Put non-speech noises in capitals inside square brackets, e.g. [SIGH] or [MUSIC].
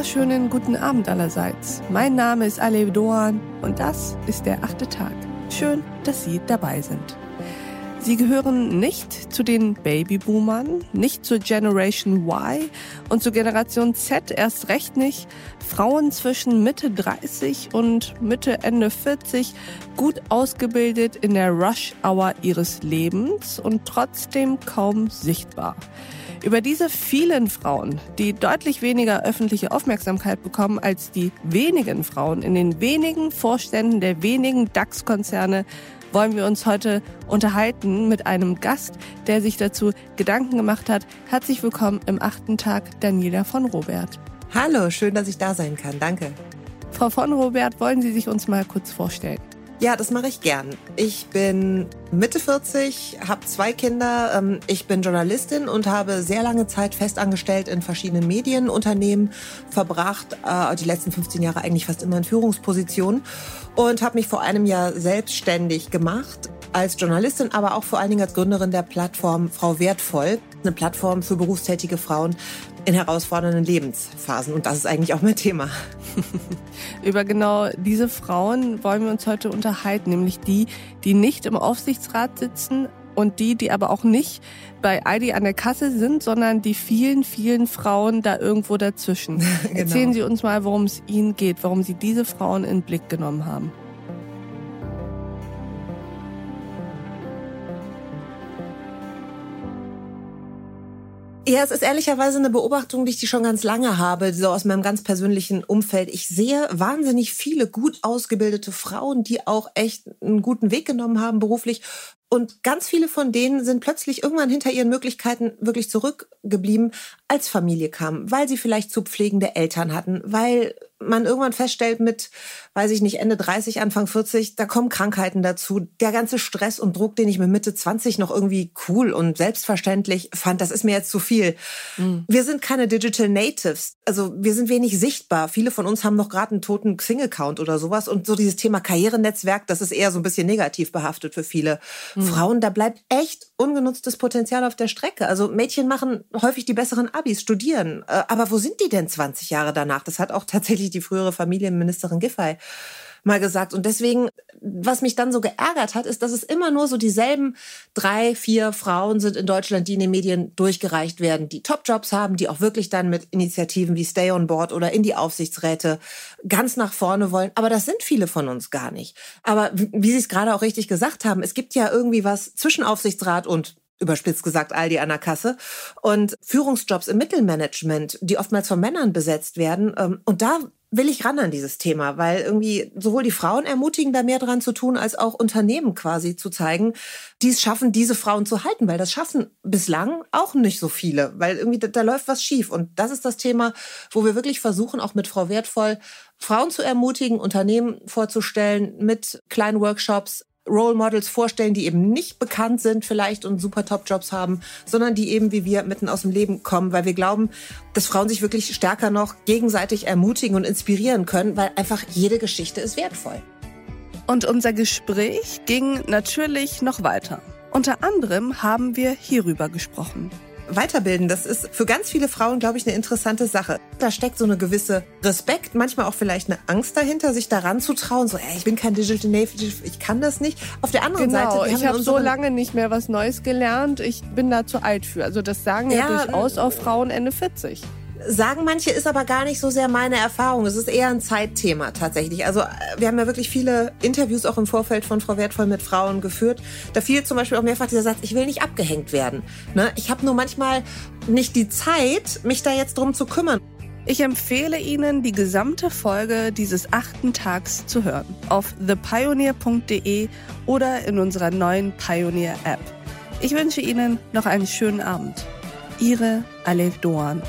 wunderschönen guten Abend allerseits. Mein Name ist Alev Doan und das ist der achte Tag. Schön, dass Sie dabei sind. Sie gehören nicht zu den Babyboomern, nicht zur Generation Y und zur Generation Z erst recht nicht. Frauen zwischen Mitte 30 und Mitte Ende 40, gut ausgebildet in der Rush Hour ihres Lebens und trotzdem kaum sichtbar. Über diese vielen Frauen, die deutlich weniger öffentliche Aufmerksamkeit bekommen als die wenigen Frauen in den wenigen Vorständen der wenigen DAX-Konzerne, wollen wir uns heute unterhalten mit einem Gast, der sich dazu Gedanken gemacht hat. Herzlich willkommen im achten Tag, Daniela von Robert. Hallo, schön, dass ich da sein kann. Danke. Frau von Robert, wollen Sie sich uns mal kurz vorstellen? Ja, das mache ich gern. Ich bin Mitte 40, habe zwei Kinder. Ähm, ich bin Journalistin und habe sehr lange Zeit festangestellt in verschiedenen Medienunternehmen verbracht. Äh, die letzten 15 Jahre eigentlich fast immer in Führungspositionen und habe mich vor einem Jahr selbstständig gemacht als Journalistin, aber auch vor allen Dingen als Gründerin der Plattform Frau Wertvoll, eine Plattform für berufstätige Frauen in herausfordernden Lebensphasen. Und das ist eigentlich auch mein Thema. [LAUGHS] Über genau diese Frauen wollen wir uns heute unterhalten, nämlich die, die nicht im Aufsichtsrat sitzen und die, die aber auch nicht bei Aldi an der Kasse sind, sondern die vielen, vielen Frauen da irgendwo dazwischen. [LAUGHS] genau. Erzählen Sie uns mal, worum es Ihnen geht, warum Sie diese Frauen in den Blick genommen haben. Ja, es ist ehrlicherweise eine Beobachtung, die ich schon ganz lange habe, so aus meinem ganz persönlichen Umfeld. Ich sehe wahnsinnig viele gut ausgebildete Frauen, die auch echt einen guten Weg genommen haben beruflich und ganz viele von denen sind plötzlich irgendwann hinter ihren Möglichkeiten wirklich zurückgeblieben, als Familie kam, weil sie vielleicht zu pflegende Eltern hatten, weil man irgendwann feststellt mit, weiß ich nicht, Ende 30, Anfang 40, da kommen Krankheiten dazu. Der ganze Stress und Druck, den ich mit Mitte 20 noch irgendwie cool und selbstverständlich fand, das ist mir jetzt zu viel. Mhm. Wir sind keine Digital Natives. Also wir sind wenig sichtbar. Viele von uns haben noch gerade einen toten Xing-Account oder sowas. Und so dieses Thema Karrierenetzwerk, das ist eher so ein bisschen negativ behaftet für viele mhm. Frauen. Da bleibt echt ungenutztes Potenzial auf der Strecke. Also Mädchen machen häufig die besseren Abis, studieren. Äh, aber wo sind die denn 20 Jahre danach? Das hat auch tatsächlich die frühere Familienministerin Giffey mal gesagt. Und deswegen, was mich dann so geärgert hat, ist, dass es immer nur so dieselben drei, vier Frauen sind in Deutschland, die in den Medien durchgereicht werden, die Top-Jobs haben, die auch wirklich dann mit Initiativen wie Stay on Board oder in die Aufsichtsräte ganz nach vorne wollen. Aber das sind viele von uns gar nicht. Aber wie Sie es gerade auch richtig gesagt haben, es gibt ja irgendwie was zwischen Aufsichtsrat und überspitzt gesagt Aldi an der Kasse und Führungsjobs im Mittelmanagement, die oftmals von Männern besetzt werden. Ähm, und da will ich ran an dieses Thema, weil irgendwie sowohl die Frauen ermutigen, da mehr dran zu tun, als auch Unternehmen quasi zu zeigen, die es schaffen, diese Frauen zu halten, weil das schaffen bislang auch nicht so viele, weil irgendwie da, da läuft was schief. Und das ist das Thema, wo wir wirklich versuchen, auch mit Frau Wertvoll Frauen zu ermutigen, Unternehmen vorzustellen, mit kleinen Workshops Role Models vorstellen, die eben nicht bekannt sind vielleicht und super Top-Jobs haben, sondern die eben wie wir mitten aus dem Leben kommen, weil wir glauben, dass Frauen sich wirklich stärker noch gegenseitig ermutigen und inspirieren können, weil einfach jede Geschichte ist wertvoll. Und unser Gespräch ging natürlich noch weiter. Unter anderem haben wir hierüber gesprochen weiterbilden, das ist für ganz viele Frauen, glaube ich, eine interessante Sache. Da steckt so eine gewisse Respekt, manchmal auch vielleicht eine Angst dahinter, sich daran zu trauen. So, ey, ich bin kein Digital Native, ich kann das nicht. Auf der anderen genau, Seite, ich habe so lange nicht mehr was Neues gelernt. Ich bin da zu alt für. Also das sagen ja, ja durchaus auch Frauen Ende 40 sagen manche, ist aber gar nicht so sehr meine Erfahrung. Es ist eher ein Zeitthema tatsächlich. Also wir haben ja wirklich viele Interviews auch im Vorfeld von Frau Wertvoll mit Frauen geführt. Da fiel zum Beispiel auch mehrfach dieser Satz, ich will nicht abgehängt werden. Ne? Ich habe nur manchmal nicht die Zeit, mich da jetzt drum zu kümmern. Ich empfehle Ihnen, die gesamte Folge dieses achten Tags zu hören. Auf thepioneer.de oder in unserer neuen Pioneer App. Ich wünsche Ihnen noch einen schönen Abend. Ihre Alef Doan.